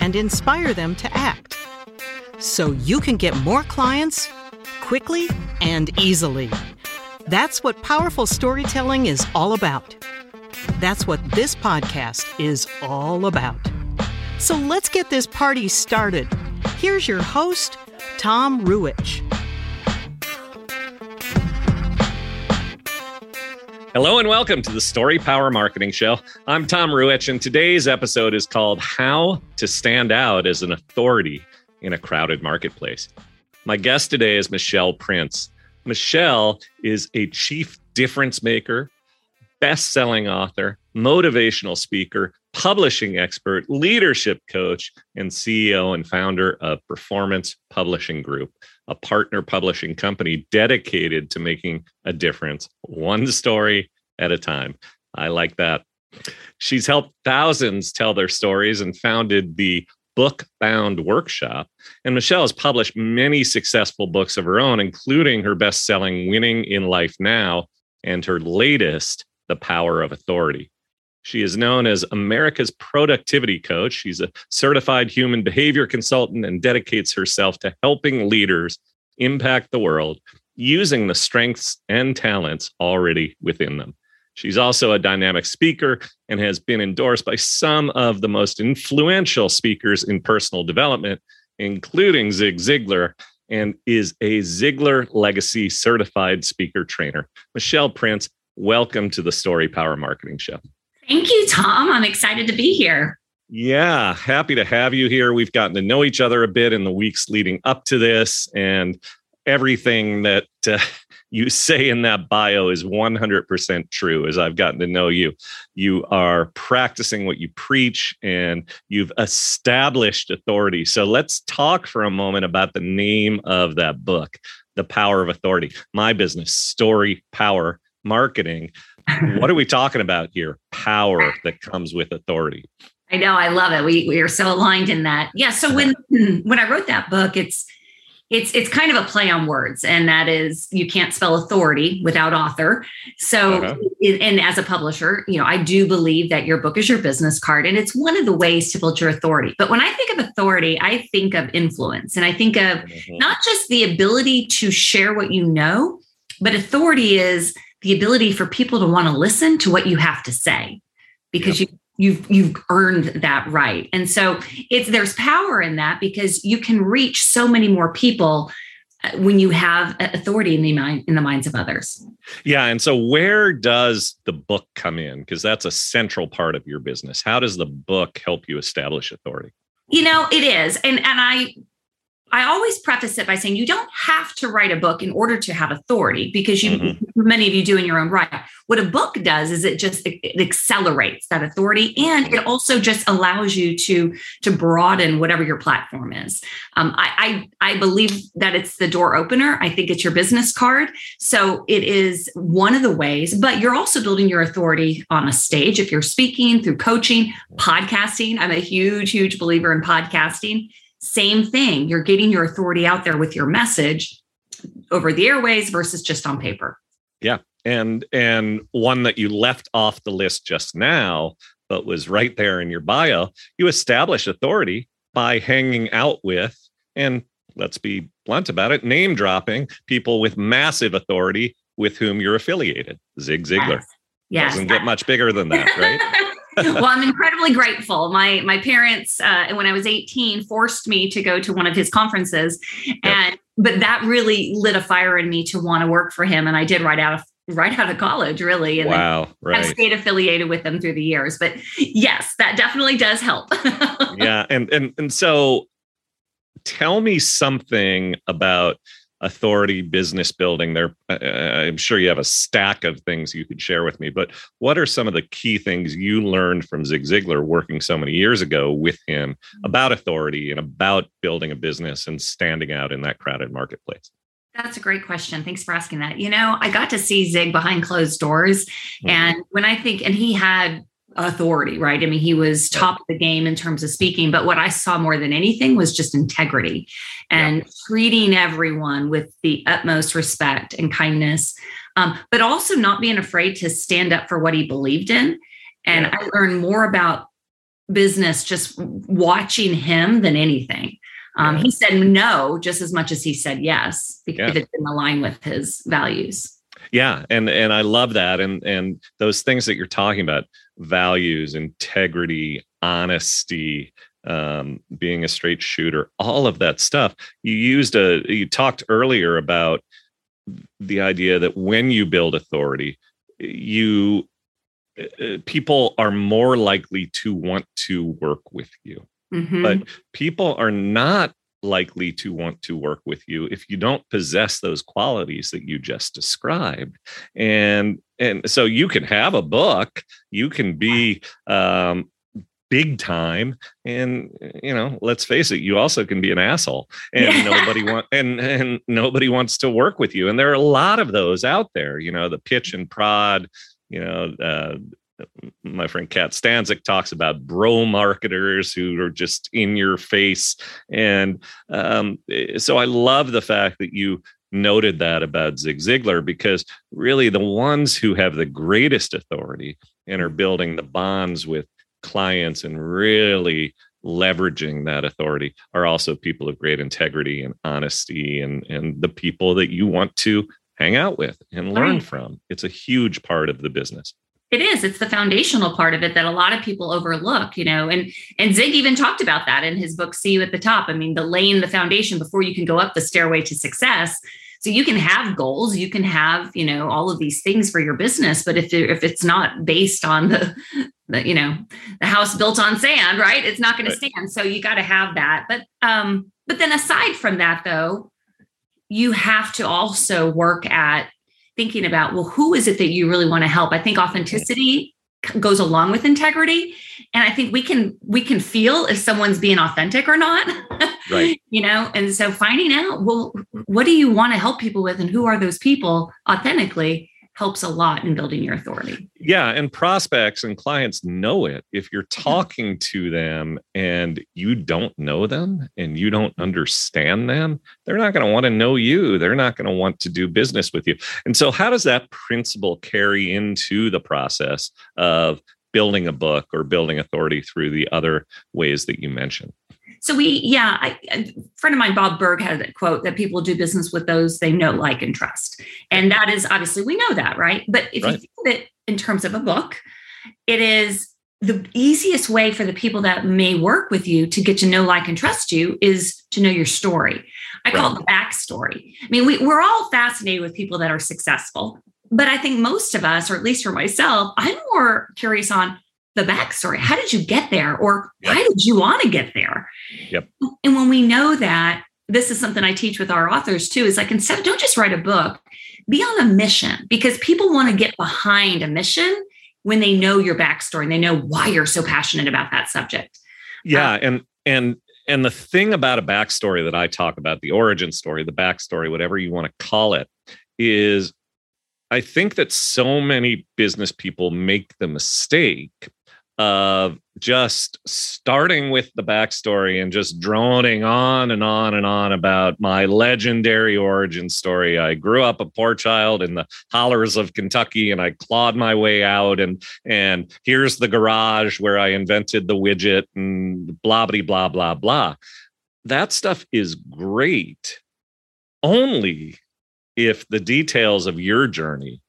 and inspire them to act so you can get more clients quickly and easily. That's what powerful storytelling is all about. That's what this podcast is all about. So let's get this party started. Here's your host, Tom Ruwitch. Hello and welcome to the Story Power Marketing Show. I'm Tom Ruwitch, and today's episode is called How to Stand Out as an Authority in a Crowded Marketplace. My guest today is Michelle Prince. Michelle is a chief difference maker, best selling author, motivational speaker, publishing expert, leadership coach, and CEO and founder of Performance Publishing Group, a partner publishing company dedicated to making a difference one story at a time. I like that. She's helped thousands tell their stories and founded the book bound workshop. And Michelle has published many successful books of her own, including her best selling Winning in Life Now and her latest, The Power of Authority. She is known as America's productivity coach. She's a certified human behavior consultant and dedicates herself to helping leaders impact the world using the strengths and talents already within them. She's also a dynamic speaker and has been endorsed by some of the most influential speakers in personal development, including Zig Ziglar, and is a Ziglar Legacy certified speaker trainer. Michelle Prince, welcome to the Story Power Marketing Show. Thank you, Tom. I'm excited to be here. Yeah, happy to have you here. We've gotten to know each other a bit in the weeks leading up to this, and everything that uh, you say in that bio is 100% true as I've gotten to know you. You are practicing what you preach and you've established authority. So let's talk for a moment about the name of that book, The Power of Authority. My business, Story Power Marketing. what are we talking about here? Power that comes with authority. I know, I love it. We we are so aligned in that. Yeah. So when when I wrote that book, it's it's it's kind of a play on words and that is you can't spell authority without author so uh-huh. and as a publisher you know i do believe that your book is your business card and it's one of the ways to build your authority but when i think of authority i think of influence and i think of mm-hmm. not just the ability to share what you know but authority is the ability for people to want to listen to what you have to say because yep. you you've you've earned that right. And so it's there's power in that because you can reach so many more people uh, when you have authority in the mind in the minds of others. Yeah and so where does the book come in? Because that's a central part of your business. How does the book help you establish authority? You know it is. And and i I always preface it by saying you don't have to write a book in order to have authority because you mm-hmm. many of you do in your own right. What a book does is it just it accelerates that authority and it also just allows you to to broaden whatever your platform is. Um, I, I I believe that it's the door opener. I think it's your business card. So it is one of the ways, but you're also building your authority on a stage if you're speaking through coaching, podcasting. I'm a huge huge believer in podcasting same thing. You're getting your authority out there with your message over the airways versus just on paper. Yeah. And and one that you left off the list just now, but was right there in your bio, you establish authority by hanging out with and let's be blunt about it, name dropping people with massive authority with whom you're affiliated. Zig Ziglar. Yes. yes. Doesn't get much bigger than that, right? well, I'm incredibly grateful. My my parents, uh, when I was 18, forced me to go to one of his conferences, and but that really lit a fire in me to want to work for him, and I did right out of right out of college, really. And wow, right. I've stayed affiliated with them through the years, but yes, that definitely does help. yeah, and and and so, tell me something about authority, business building. There, uh, I'm sure you have a stack of things you could share with me. But what are some of the key things you learned from Zig Ziglar working so many years ago with him mm-hmm. about authority and about building a business and standing out in that crowded marketplace? That's a great question. Thanks for asking that. You know, I got to see Zig behind closed doors. Mm-hmm. And when I think, and he had authority, right? I mean, he was top of the game in terms of speaking, but what I saw more than anything was just integrity and yeah. treating everyone with the utmost respect and kindness, um, but also not being afraid to stand up for what he believed in. And yeah. I learned more about business just watching him than anything. Um, yeah. He said no just as much as he said yes because it didn't align with his values. Yeah, and and I love that, and and those things that you're talking about values, integrity, honesty, um, being a straight shooter, all of that stuff. You used a, you talked earlier about the idea that when you build authority, you, uh, uh people are more likely to want to work with you. Mm-hmm. But people are not likely to want to work with you if you don't possess those qualities that you just described. And and so you can have a book you can be um, big time and you know let's face it you also can be an asshole and nobody want and and nobody wants to work with you and there are a lot of those out there you know the pitch and prod you know uh, my friend Kat Stanzik talks about bro marketers who are just in your face. And um, so I love the fact that you noted that about Zig Ziglar because really the ones who have the greatest authority and are building the bonds with clients and really leveraging that authority are also people of great integrity and honesty and and the people that you want to hang out with and learn right. from it's a huge part of the business it is. It's the foundational part of it that a lot of people overlook you know and and zig even talked about that in his book see you at the top. I mean the laying the foundation before you can go up the stairway to success. So you can have goals you can have you know all of these things for your business but if if it's not based on the the you know the house built on sand right it's not going right. to stand. So you got to have that. But um but then aside from that though you have to also work at thinking about well who is it that you really want to help? I think authenticity goes along with integrity. And i think we can we can feel if someone's being authentic or not. Right. You know and so finding out well what do you want to help people with and who are those people authentically helps a lot in building your authority. Yeah, and prospects and clients know it. If you're talking to them and you don't know them and you don't understand them, they're not going to want to know you. They're not going to want to do business with you. And so, how does that principle carry into the process of building a book or building authority through the other ways that you mentioned? So we, yeah, I, a friend of mine, Bob Burg, had a quote that people do business with those they know, like, and trust, and that is obviously we know that, right? But if right. you think of it in terms of a book, it is the easiest way for the people that may work with you to get to know, like, and trust you is to know your story. I right. call it the backstory. I mean, we, we're all fascinated with people that are successful, but I think most of us, or at least for myself, I'm more curious on the backstory. How did you get there? Or why did you want to get there? Yep. And when we know that, this is something I teach with our authors too, is like instead of don't just write a book, be on a mission because people want to get behind a mission when they know your backstory and they know why you're so passionate about that subject. Yeah. Um, and and and the thing about a backstory that I talk about, the origin story, the backstory, whatever you want to call it, is I think that so many business people make the mistake of just starting with the backstory and just droning on and on and on about my legendary origin story. I grew up a poor child in the hollers of Kentucky and I clawed my way out and and here's the garage where I invented the widget and blah blah blah blah blah. That stuff is great only if the details of your journey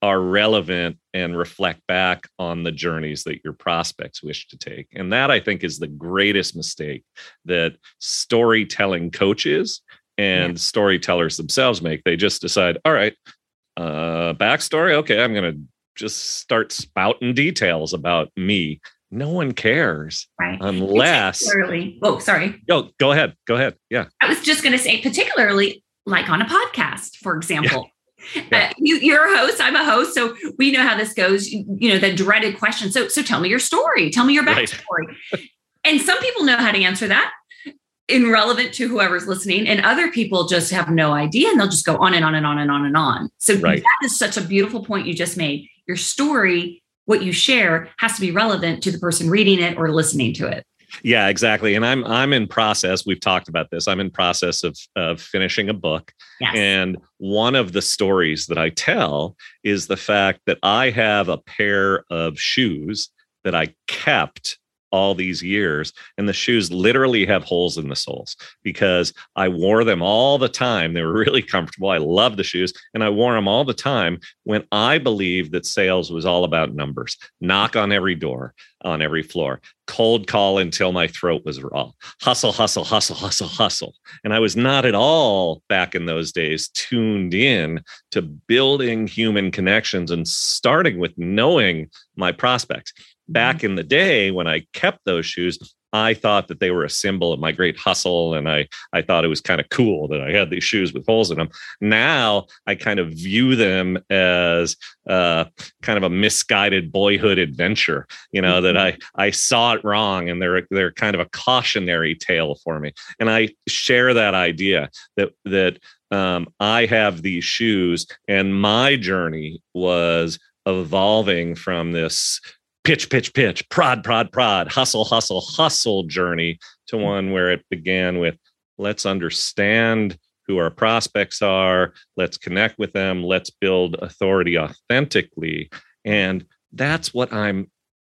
are relevant and reflect back on the journeys that your prospects wish to take. And that I think is the greatest mistake that storytelling coaches and yeah. storytellers themselves make. They just decide, all right, uh, backstory. Okay, I'm going to just start spouting details about me. No one cares right. unless. Oh, sorry. Go, go ahead. Go ahead. Yeah. I was just going to say, particularly like on a podcast, for example. Yeah. Yeah. Uh, you, are a host. I'm a host, so we know how this goes. You, you, know the dreaded question. So, so tell me your story. Tell me your backstory. Right. and some people know how to answer that, irrelevant to whoever's listening, and other people just have no idea, and they'll just go on and on and on and on and on. So right. that is such a beautiful point you just made. Your story, what you share, has to be relevant to the person reading it or listening to it. Yeah, exactly. And I'm I'm in process. We've talked about this. I'm in process of of finishing a book. Yes. And one of the stories that I tell is the fact that I have a pair of shoes that I kept all these years and the shoes literally have holes in the soles because I wore them all the time. They were really comfortable. I love the shoes and I wore them all the time when I believed that sales was all about numbers. Knock on every door on every floor. Cold call until my throat was raw. Hustle hustle hustle hustle hustle. And I was not at all back in those days tuned in to building human connections and starting with knowing my prospects back in the day when I kept those shoes, I thought that they were a symbol of my great hustle. And I, I thought it was kind of cool that I had these shoes with holes in them. Now I kind of view them as uh, kind of a misguided boyhood adventure, you know, that mm-hmm. I, I saw it wrong and they're, they're kind of a cautionary tale for me. And I share that idea that, that um, I have these shoes and my journey was evolving from this pitch, pitch, pitch, prod, prod, prod, hustle, hustle, hustle journey to mm. one where it began with let's understand who our prospects are, let's connect with them, let's build authority authentically. And that's what I'm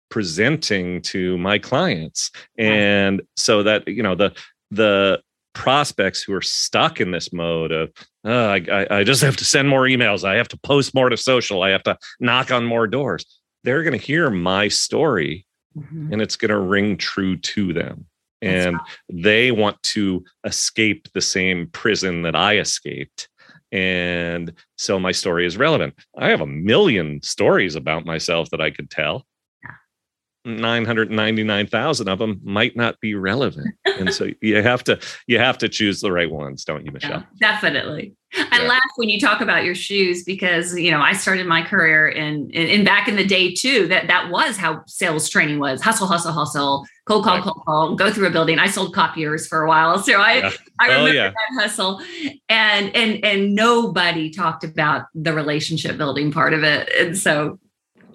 presenting to my clients. And so that, you know, the, the, prospects who are stuck in this mode of oh, I, I just have to send more emails i have to post more to social i have to knock on more doors they're going to hear my story mm-hmm. and it's going to ring true to them. And they want to escape the same prison that I escaped. And so my story is relevant. I have a million stories about myself that I could tell. 999,000 of them might not be relevant. and so you have to you have to choose the right ones, don't you, Michelle? Yeah, definitely. I yeah. laugh when you talk about your shoes because you know I started my career in, in, in back in the day too. That that was how sales training was: hustle, hustle, hustle, cold call, right. cold call, go through a building. I sold copiers for a while, so I yeah. I oh, remember oh, yeah. that hustle. And and and nobody talked about the relationship building part of it, and so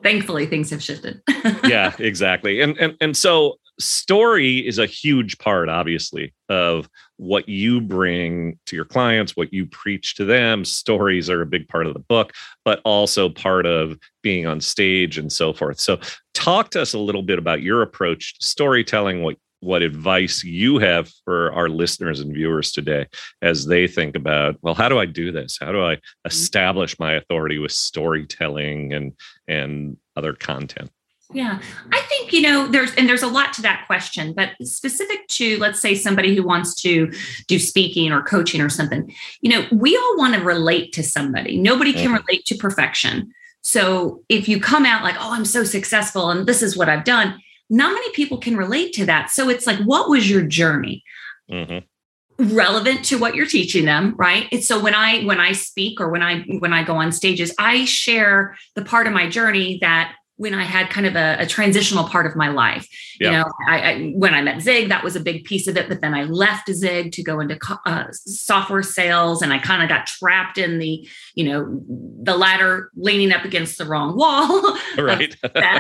thankfully things have shifted. yeah, exactly. And and and so story is a huge part obviously of what you bring to your clients what you preach to them stories are a big part of the book but also part of being on stage and so forth so talk to us a little bit about your approach to storytelling what what advice you have for our listeners and viewers today as they think about well how do i do this how do i mm-hmm. establish my authority with storytelling and and other content yeah, I think you know there's and there's a lot to that question, but specific to let's say somebody who wants to do speaking or coaching or something, you know, we all want to relate to somebody. Nobody can mm-hmm. relate to perfection. So if you come out like, "Oh, I'm so successful and this is what I've done," not many people can relate to that. So it's like, what was your journey? Mm-hmm relevant to what you're teaching them right it's so when i when i speak or when i when i go on stages i share the part of my journey that when I had kind of a, a transitional part of my life. You know, I, I, when I met Zig, that was a big piece of it. But then I left Zig to go into uh, software sales, and I kind of got trapped in the, you know, the ladder leaning up against the wrong wall, right? uh,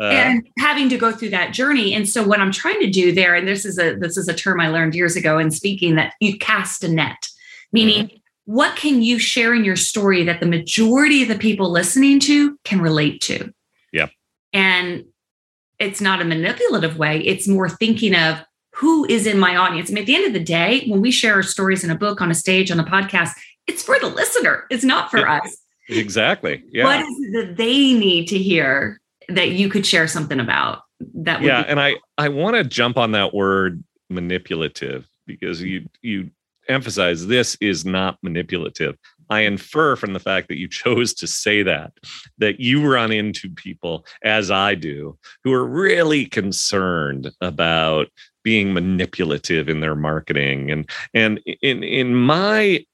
and having to go through that journey. And so, what I'm trying to do there, and this is a this is a term I learned years ago in speaking, that you cast a net, meaning. Mm-hmm. What can you share in your story that the majority of the people listening to can relate to? And it's not a manipulative way, it's more thinking of who is in my audience. I mean, at the end of the day, when we share our stories in a book, on a stage, on a podcast, it's for the listener, it's not for yeah, us. Exactly. Yeah. What is it that they need to hear that you could share something about? That yeah, and I I want to jump on that word manipulative because you you emphasize this is not manipulative. I infer from the fact that you chose to say that, that you run into people, as I do, who are really concerned about being manipulative in their marketing. And, and in, in my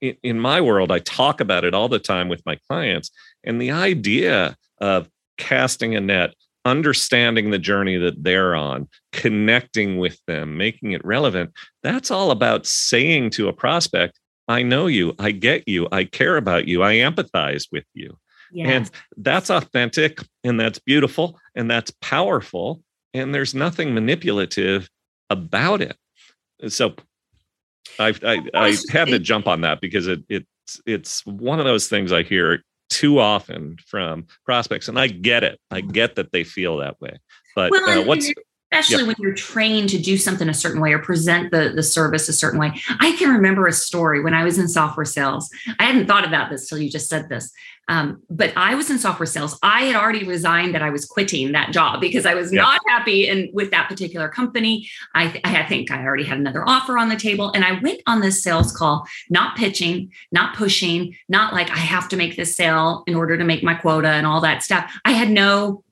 in, in my world, I talk about it all the time with my clients. And the idea of casting a net, understanding the journey that they're on, connecting with them, making it relevant, that's all about saying to a prospect, I know you, I get you, I care about you, I empathize with you. And that's authentic and that's beautiful and that's powerful. And there's nothing manipulative about it. So I I, I had to jump on that because it it's it's one of those things I hear too often from prospects, and I get it. I get that they feel that way. But well, uh, what's especially when you're trained to do something a certain way or present the, the service a certain way. I can remember a story when I was in software sales. I hadn't thought about this till you just said this. Um, but I was in software sales. I had already resigned that I was quitting that job because I was yeah. not happy in, with that particular company. I, th- I think I already had another offer on the table. And I went on this sales call, not pitching, not pushing, not like I have to make this sale in order to make my quota and all that stuff. I had no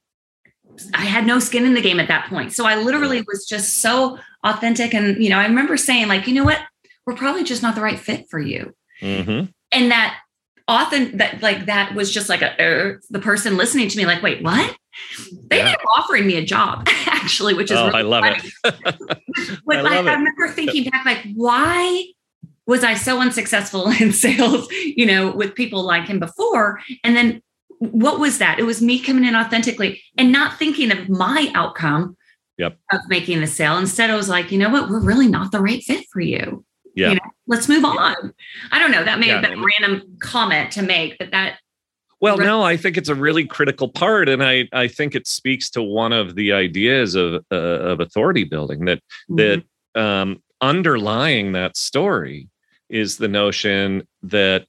I had no skin in the game at that point. So I literally was just so authentic. And, you know, I remember saying, like, you know what? We're probably just not the right fit for you. Mm-hmm. And that often that like that was just like a uh, the person listening to me like wait what they yeah. ended up offering me a job actually which is oh, really i love funny. it but I, I, I remember thinking back like why was i so unsuccessful in sales you know with people like him before and then what was that it was me coming in authentically and not thinking of my outcome yep. of making the sale instead i was like you know what we're really not the right fit for you yeah. You know, let's move on. I don't know. That may yeah. have been a random comment to make, but that. Well, no, I think it's a really critical part, and I I think it speaks to one of the ideas of uh, of authority building that mm-hmm. that um, underlying that story is the notion that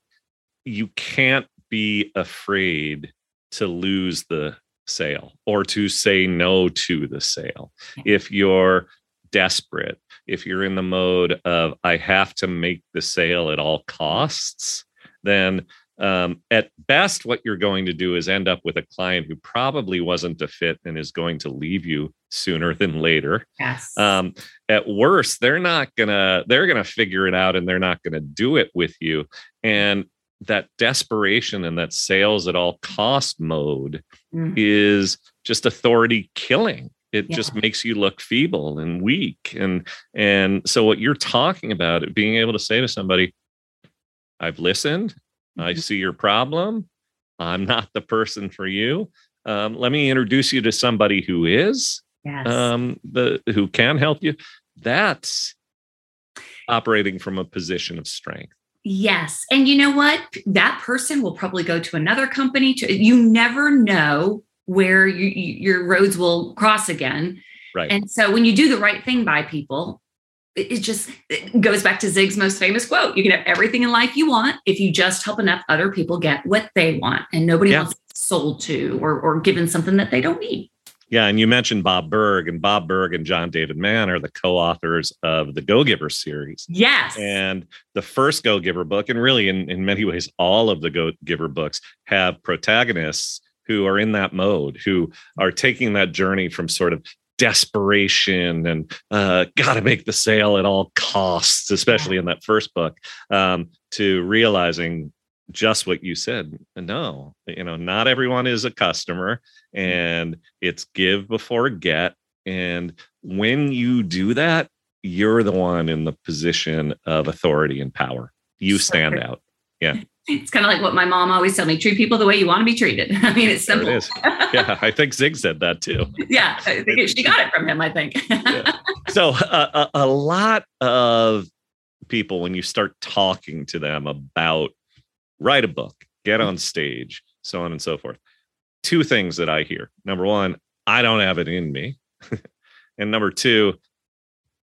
you can't be afraid to lose the sale or to say no to the sale if you're desperate if you're in the mode of I have to make the sale at all costs, then um, at best, what you're going to do is end up with a client who probably wasn't a fit and is going to leave you sooner than later. Yes. Um, at worst, they're not gonna they're gonna figure it out and they're not gonna do it with you. And that desperation and that sales at all cost mode mm. is just authority killing it yeah. just makes you look feeble and weak and and so what you're talking about being able to say to somebody i've listened mm-hmm. i see your problem i'm not the person for you um, let me introduce you to somebody who is yes. um, the who can help you that's operating from a position of strength Yes. And you know what? That person will probably go to another company. To, you never know where you, your roads will cross again. Right. And so when you do the right thing by people, it, just it goes back to Zig's most famous quote. You can have everything in life you want if you just help enough other people get what they want and nobody yeah. else sold to or, or given something that they don't need. Yeah, and you mentioned Bob Burg, and Bob Burg and John David Mann are the co-authors of the Go Giver series. Yes. And the first Go Giver book, and really in, in many ways, all of the Go Giver books have protagonists who are in that mode, who are taking that journey from sort of desperation and uh, got to make the sale at all costs, especially in that first book, um, to realizing just what you said. No, you know, not everyone is a customer, and it's give before get. And when you do that, you're the one in the position of authority and power. You stand out. Yeah it's kind of like what my mom always told me treat people the way you want to be treated i mean it's simple it yeah i think zig said that too yeah I think she got it from him i think yeah. so uh, a, a lot of people when you start talking to them about write a book get on stage so on and so forth two things that i hear number one i don't have it in me and number two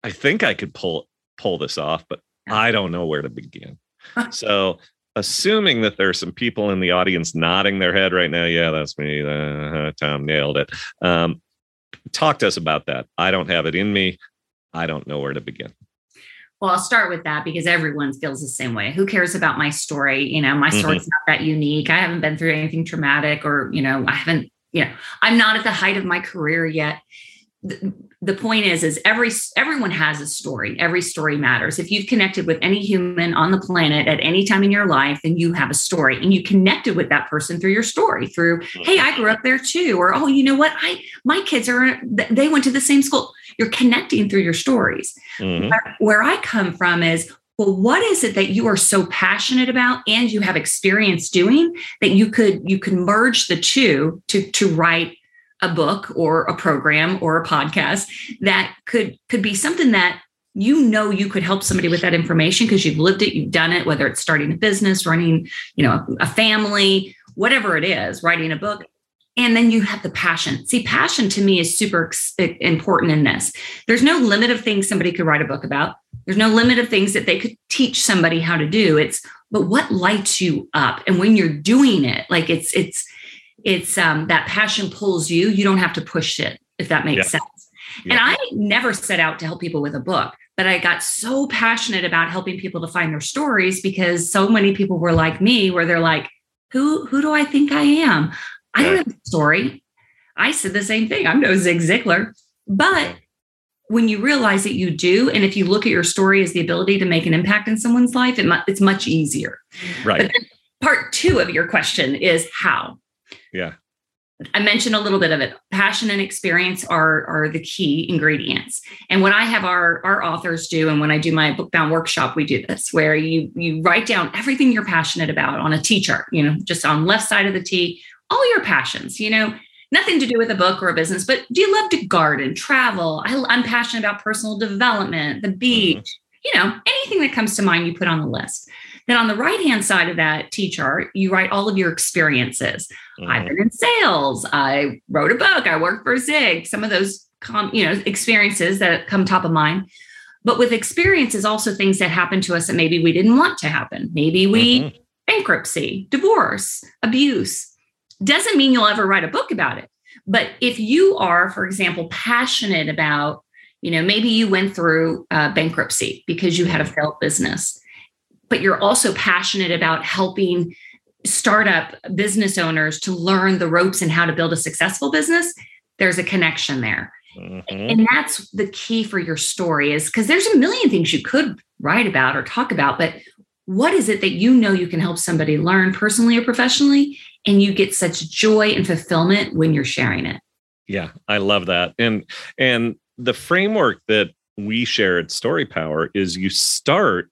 i think i could pull pull this off but i don't know where to begin so assuming that there are some people in the audience nodding their head right now. Yeah, that's me. Uh, Tom nailed it. Um, talk to us about that. I don't have it in me. I don't know where to begin. Well, I'll start with that because everyone feels the same way. Who cares about my story? You know, my story's mm-hmm. not that unique. I haven't been through anything traumatic or, you know, I haven't, you know, I'm not at the height of my career yet the point is is every everyone has a story every story matters if you've connected with any human on the planet at any time in your life then you have a story and you connected with that person through your story through hey i grew up there too or oh you know what i my kids are they went to the same school you're connecting through your stories mm-hmm. where, where i come from is well what is it that you are so passionate about and you have experience doing that you could you could merge the two to to write a book or a program or a podcast that could could be something that you know you could help somebody with that information because you've lived it you've done it whether it's starting a business running you know a family whatever it is writing a book and then you have the passion. See passion to me is super important in this. There's no limit of things somebody could write a book about. There's no limit of things that they could teach somebody how to do. It's but what lights you up? And when you're doing it like it's it's it's um, that passion pulls you. You don't have to push it if that makes yeah. sense. Yeah. and i never set out to help people with a book but i got so passionate about helping people to find their stories because so many people were like me where they're like who who do i think i am i don't have a story. I said the same thing. I'm no zig ziglar. But when you realize that you do and if you look at your story as the ability to make an impact in someone's life it, it's much easier. Right. Part two of your question is how. Yeah. I mentioned a little bit of it. Passion and experience are, are the key ingredients. And what I have our, our authors do, and when I do my bookbound workshop, we do this where you you write down everything you're passionate about on a T chart, you know, just on left side of the T, all your passions, you know, nothing to do with a book or a business, but do you love to garden, travel? I, am passionate about personal development, the beach, mm-hmm. you know, anything that comes to mind, you put on the list. Then on the right hand side of that T chart, you write all of your experiences. Mm-hmm. I've been in sales. I wrote a book. I worked for Zig. Some of those, com- you know, experiences that come top of mind. But with experiences, also things that happen to us that maybe we didn't want to happen. Maybe we mm-hmm. bankruptcy, divorce, abuse. Doesn't mean you'll ever write a book about it. But if you are, for example, passionate about, you know, maybe you went through uh, bankruptcy because you had a failed business but you're also passionate about helping startup business owners to learn the ropes and how to build a successful business, there's a connection there. Mm-hmm. And that's the key for your story is because there's a million things you could write about or talk about, but what is it that you know you can help somebody learn personally or professionally and you get such joy and fulfillment when you're sharing it. Yeah, I love that. And and the framework that we share at Story Power is you start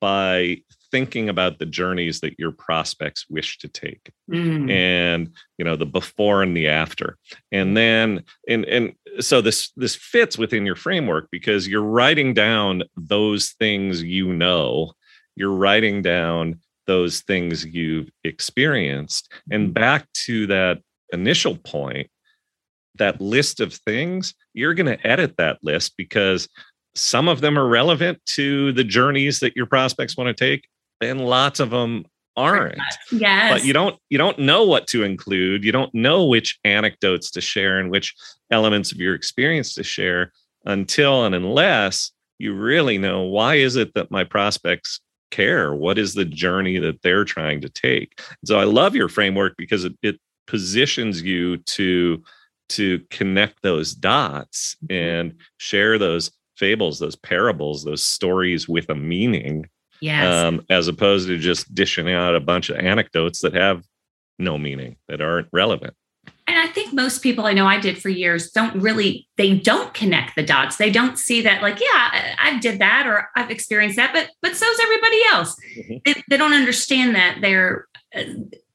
by thinking about the journeys that your prospects wish to take mm. and you know the before and the after and then and and so this this fits within your framework because you're writing down those things you know you're writing down those things you've experienced. And mm. back to that initial point that list of things you're going to edit that list because some of them are relevant to the journeys that your prospects want to take and lots of them aren't. yes but you don't you don't know what to include you don't know which anecdotes to share and which elements of your experience to share until and unless you really know why is it that my prospects care what is the journey that they're trying to take so i love your framework because it, it positions you to to connect those dots mm-hmm. and share those fables, those parables, those stories with a meaning. Yes. Um, as opposed to just dishing out a bunch of anecdotes that have no meaning, that aren't relevant. I think most people I know I did for years don't really, they don't connect the dots. They don't see that, like, yeah, I've did that or I've experienced that, but but so's everybody else. Mm-hmm. They, they don't understand that they're uh,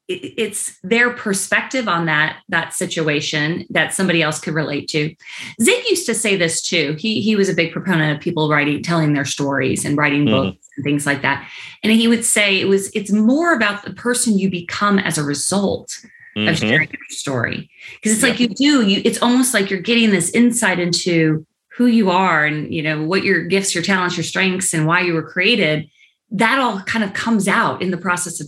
it's their perspective on that that situation that somebody else could relate to. Zig used to say this too. He he was a big proponent of people writing, telling their stories and writing mm-hmm. books and things like that. And he would say it was it's more about the person you become as a result mm-hmm. of sharing your story. Because it's like you do, you it's almost like you're getting this insight into who you are and you know what your gifts, your talents, your strengths, and why you were created. That all kind of comes out in the process of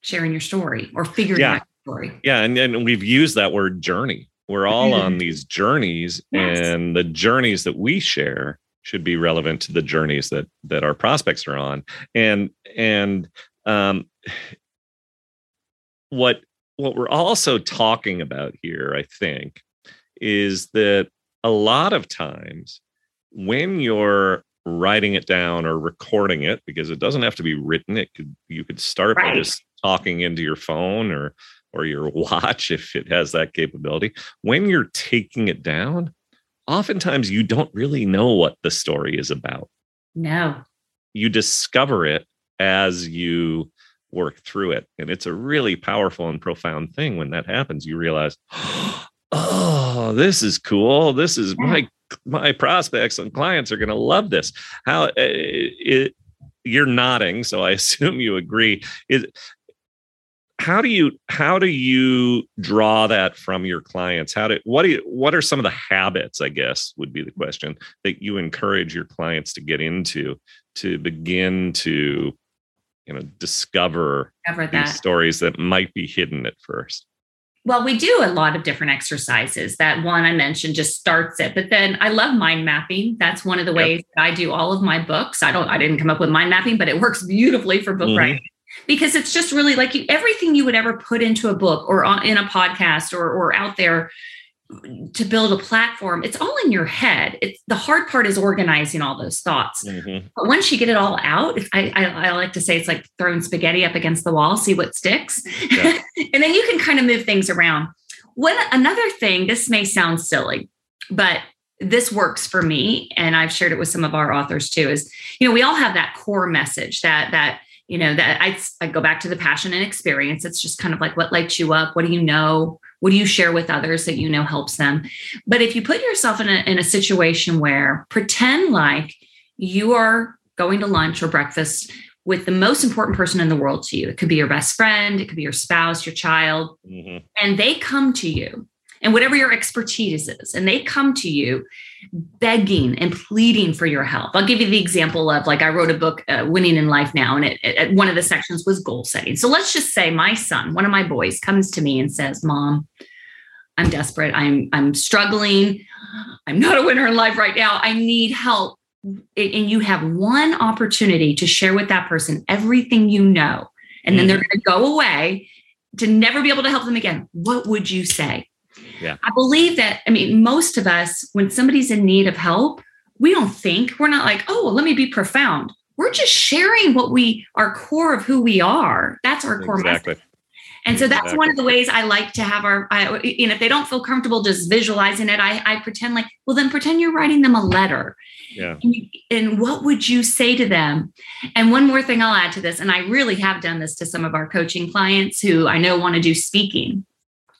sharing your story or figuring yeah. out your story. Yeah. And, and we've used that word journey. We're all mm-hmm. on these journeys, yes. and the journeys that we share should be relevant to the journeys that that our prospects are on. And and um, what what we're also talking about here, I think, is that a lot of times when you're writing it down or recording it because it doesn't have to be written it could you could start right. by just talking into your phone or or your watch if it has that capability. When you're taking it down oftentimes you don't really know what the story is about. No. You discover it as you work through it and it's a really powerful and profound thing when that happens you realize oh this is cool this is my my prospects and clients are going to love this. How uh, it, you're nodding, so I assume you agree. Is how do you how do you draw that from your clients? How do what do you what are some of the habits? I guess would be the question that you encourage your clients to get into to begin to you know discover, discover these stories that might be hidden at first well, we do a lot of different exercises. That one I mentioned just starts it. But then I love mind mapping. That's one of the ways that I do all of my books. I don't, I didn't come up with mind mapping, but it works beautifully for book mm-hmm. writing because it's just really like you, everything you would ever put into a book or on, in a podcast or, or out there to build a platform it's all in your head. It's the hard part is organizing all those thoughts. Mm-hmm. but once you get it all out I, I, I like to say it's like throwing spaghetti up against the wall see what sticks. Yeah. and then you can kind of move things around. One another thing this may sound silly but this works for me and i've shared it with some of our authors too is you know we all have that core message that that you know that I, I go back to the passion and experience. It's just kind of like what lights you up? What do you know what do you share with others that you know helps them? But if you put yourself in a, in a situation where pretend like you are going to lunch or breakfast with the most important person in the world to you, it could be your best friend, it could be your spouse, your child, mm-hmm. and they come to you and whatever your expertise is, and they come to you begging and pleading for your help. I'll give you the example of like I wrote a book, uh, Winning in Life Now, and it, it, one of the sections was goal setting. So let's just say my son, one of my boys, comes to me and says, "Mom, I'm desperate. I'm I'm struggling. I'm not a winner in life right now. I need help." And you have one opportunity to share with that person everything you know, and then they're mm-hmm. going to go away to never be able to help them again. What would you say? Yeah. I believe that, I mean, most of us, when somebody's in need of help, we don't think, we're not like, oh, well, let me be profound. We're just sharing what we, our core of who we are. That's our core exactly. message. And so that's exactly. one of the ways I like to have our, I, and if they don't feel comfortable just visualizing it, I, I pretend like, well, then pretend you're writing them a letter. Yeah. And, and, what would you say to them? And one more thing I'll add to this, and I really have done this to some of our coaching clients who I know want to do speaking.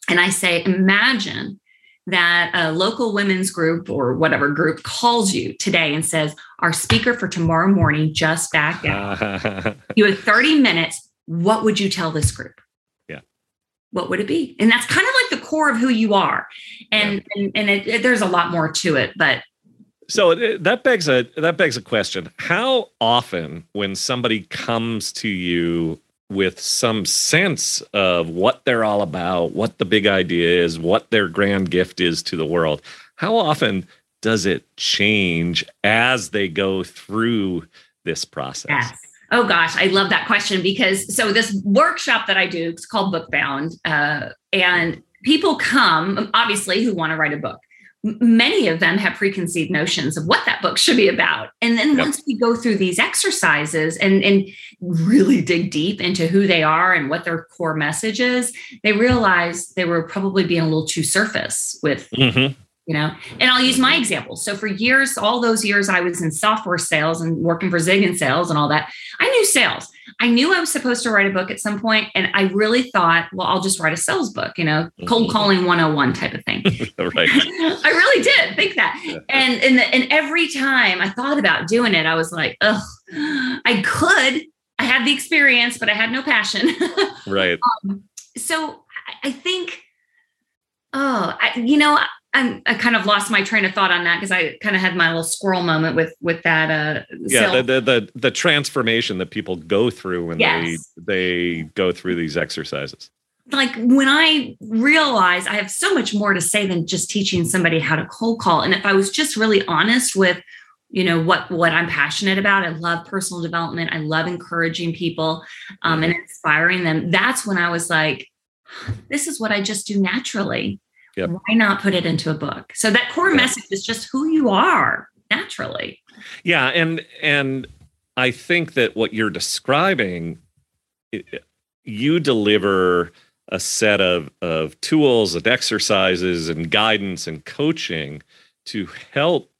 And I say, imagine that a local women's group or whatever group calls you today and says, Our speaker for tomorrow morning just backed out. you have 30 minutes. What would you tell this group? Yeah. What would it be? And that's kind of like the core of who you are. And yeah. and, and it, it, there's a lot more to it, but so that begs a that begs a question. How often when somebody comes to you with some sense of what they're all about, what the big idea is, what their grand gift is to the world. How often does it change as they go through this process? Yes. Oh gosh, I love that question because so this workshop that I do, it's called Bookbound, uh, and people come obviously who want to write a book many of them have preconceived notions of what that book should be about. And then yep. once we go through these exercises and, and really dig deep into who they are and what their core message is, they realize they were probably being a little too surface with mm-hmm you know? And i'll use my example. So for years all those years i was in software sales and working for zig and sales and all that i knew sales. I knew i was supposed to write a book at some point and i really thought well i'll just write a sales book you know cold mm-hmm. calling 101 type of thing. Right. I really did think that. And and, the, and every time i thought about doing it i was like oh i could i had the experience but i had no passion. Right. Um, so i think oh I, you know I'm, i kind of lost my train of thought on that because I kind of had my little squirrel moment with with that. Uh, yeah, the, the, the the transformation that people go through when yes. they they go through these exercises. Like when I realize I have so much more to say than just teaching somebody how to cold call, and if I was just really honest with, you know, what what I'm passionate about, I love personal development, I love encouraging people, um, and mm-hmm. inspiring them. That's when I was like, this is what I just do naturally Yep. Why not put it into a book? So that core message is just who you are naturally. Yeah, and and I think that what you're describing, it- you deliver a set of of tools and exercises and guidance and coaching to help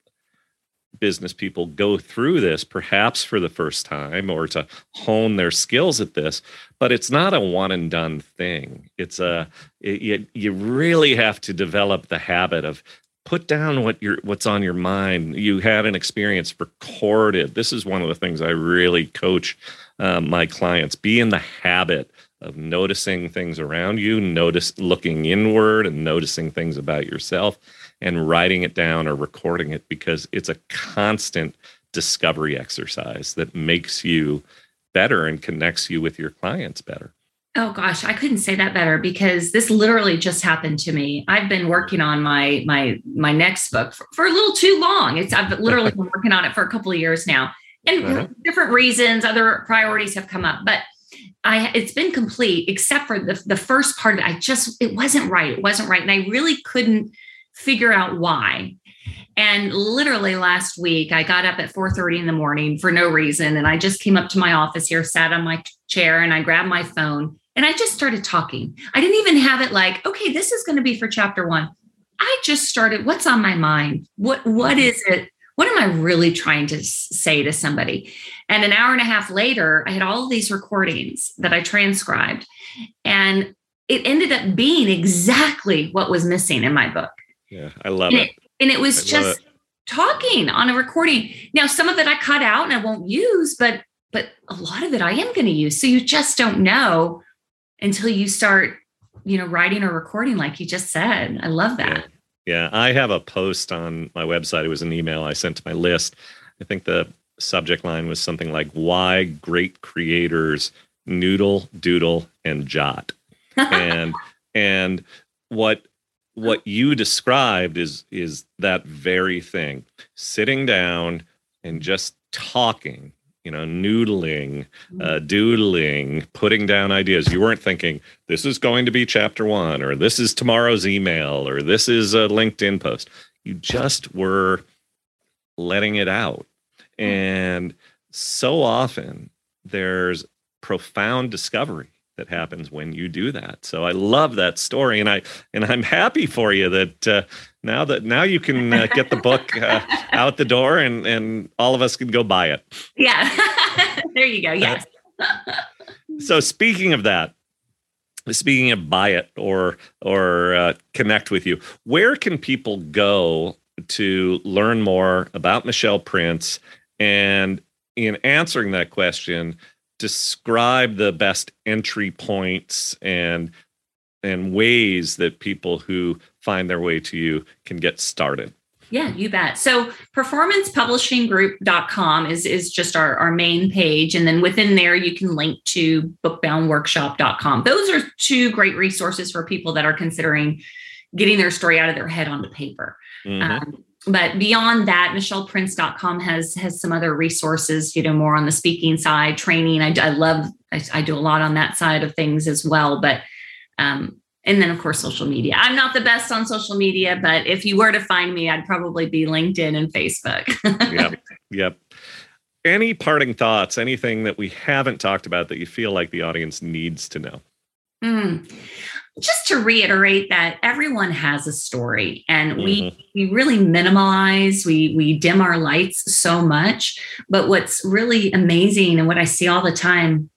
business people go through this perhaps for the first time or to hone their skills at this but it's not a one and done thing. It's a it, you, you really have to develop the habit of put down what you're what's on your mind. You had an experience record it this is one of the things i really coach um, my clients. Be in the habit of noticing things around you notice looking inward and noticing things about yourself and writing it down or recording it because it's a constant discovery exercise that makes you better and connects you with your clients better Oh gosh, I couldn't say that better because this literally just happened to me. I've been working on my my my next book for, for a little too long. It's I've literally been working on it for a couple of years now. And Uh-huh. different reasons, other priorities have come up, but I it's been complete except for the the first part of it. I just it wasn't right. It wasn't right and I really couldn't figure out why. And literally last week, I got up at 4:30 in the morning for no reason, and I just came up to my office here, sat on my chair, and I grabbed my phone, and I just started talking. I didn't even have it like, okay, this is going to be for chapter one. I just started. What's on my mind? What What is it? What am I really trying to say to somebody? And an hour and a half later, I had all these recordings that I transcribed, and it ended up being exactly what was missing in my book yeah i love and it. it, and it was I just talking on a recording. Now some of it i cut out and i won't use but but a lot of it i am going to use. So you just don't know until you start you know writing or recording like you just said. I love that. Yeah, I have a post on my website. It was an email I sent to my list. I think the subject line was something like "Why great creators noodle, doodle, and jot." and and what what you described is is that very thing. Sitting down and just talking, you know, noodling, uh, doodling, putting down ideas. You weren't thinking this is going to be chapter one, or this is tomorrow's email, or this is a LinkedIn post. You just were letting it out. And so often there's profound discovery that happens when you do that. So I love that story, and I and I'm happy for you that uh, now that now you can uh, get the book uh, out the door, and and all of us can go buy it. yeah there you go yes So speaking of that, speaking of buy it or or uh, connect with you, where can people go to learn more about Michelle Prince? And in answering that question, describe the best entry points and and ways that people who find their way to you can get started. Yeah, you bet. So performancepublishinggroup.com is, is just our, our main page. And then within there, you can link to bookboundworkshop.com. Those are two great resources for people that are considering getting their story out of their head onto paper. Mhm. Um, but beyond that, michelleprince.com has has some other resources, you know, more on the speaking side, training. I, I love, I, I do a lot on that side of things as well. But um, and then of course social media. I'm not the best on social media, but if you were to find me, I'd probably be LinkedIn and Facebook. yep. Yep. Any parting thoughts? Anything that we haven't talked about that you feel like the audience needs to know? Hmm. Just to reiterate that everyone has a story, and we mm-hmm. we really minimalize, we we dim our lights so much. But what's really amazing, and what I see all the time,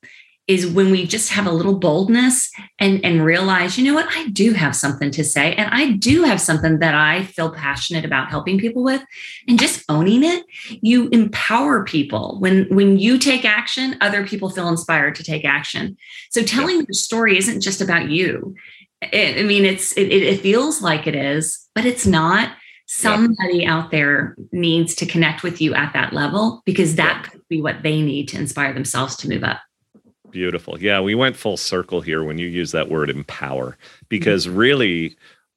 is when we just have a little boldness and and realize, you know what, I do have something to say, and I do have something that I feel passionate about helping people with, and just owning it, you empower people. When when you take action, other people feel inspired to take action. So telling your story isn't just about you. I I mean, it's it, it feels like it is, but it's not. Somebody out there needs to connect with you at that level because that could be what they need to inspire themselves to move up. Beautiful. Yeah, we went full circle here when you use that word empower, mm-hmm. because really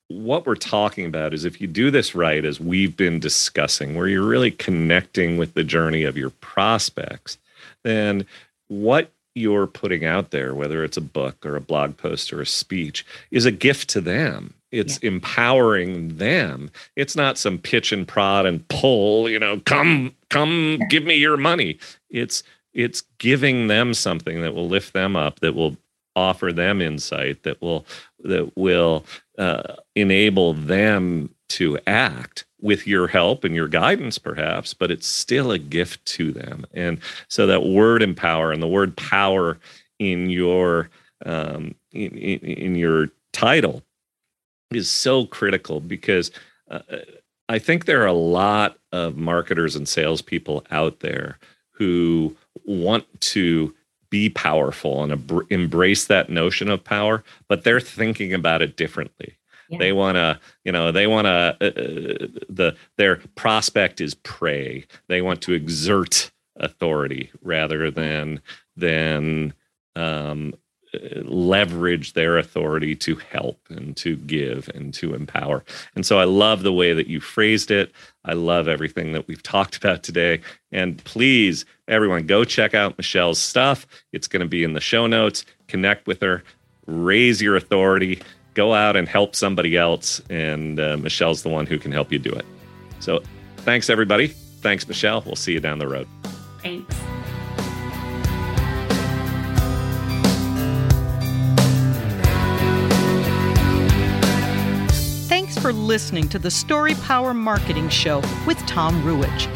what we're talking about is if you do this right, as we've been discussing, where you're really connecting with the journey of your prospects, then what you're putting out there, whether it's a book or a blog post or a speech, is a gift to them. it's yeah. empowering them it's not some pitch and prod and pull you know come come give me your money it's it's giving them something that will lift them up that will offer them insight that will that will uh, enable them to act with your help and your guidance perhaps but it's still a gift to them. And so that word empower and the word power in your um, in, in, in your title is so critical because uh, I think there are a lot of marketers and salespeople out there who want to be powerful and ab- embrace that notion of power, but they're thinking about it differently. Yeah. They want to, you know, they want to. Uh, uh, the their prospect is prey. They want to exert authority rather than than um, leverage their authority to help and to give and to empower. And so I love the way that you phrased it. I love everything that we've talked about today. And please, everyone, go check out Michelle's stuff. It's going to be in the show notes. Connect with her, raise your authority, go out and help somebody else. And uh, Michelle's the one who can help you do it. So thanks, everybody. Thanks, Michelle. We'll see you down the road. Thanks. Listening to the Story Power Marketing Show with Tom Ruwitch.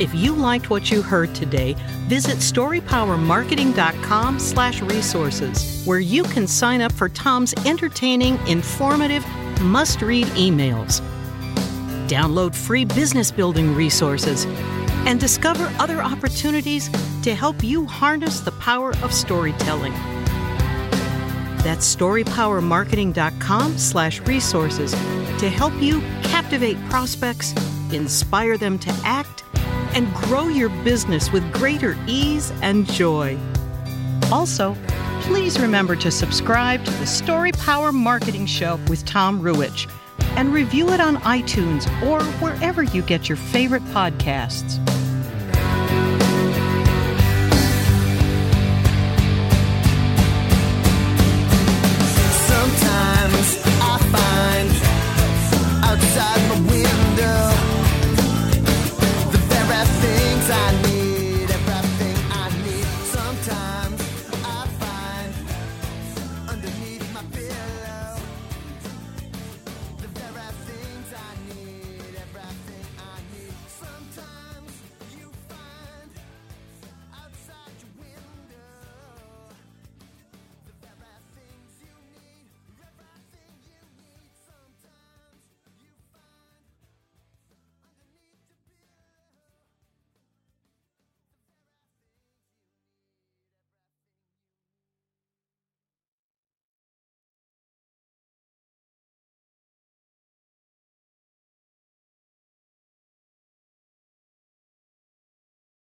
If you liked what you heard today, visit storypowermarketing.com slash resources, where you can sign up for Tom's entertaining, informative, must-read emails. Download free business building resources and discover other opportunities to help you harness the power of storytelling. That's storypowermarketing.com slash resources to help you captivate prospects, inspire them to act, and grow your business with greater ease and joy. Also, please remember to subscribe to the Story Power Marketing Show with Tom Ruwitch and review it on iTunes or wherever you get your favorite podcasts.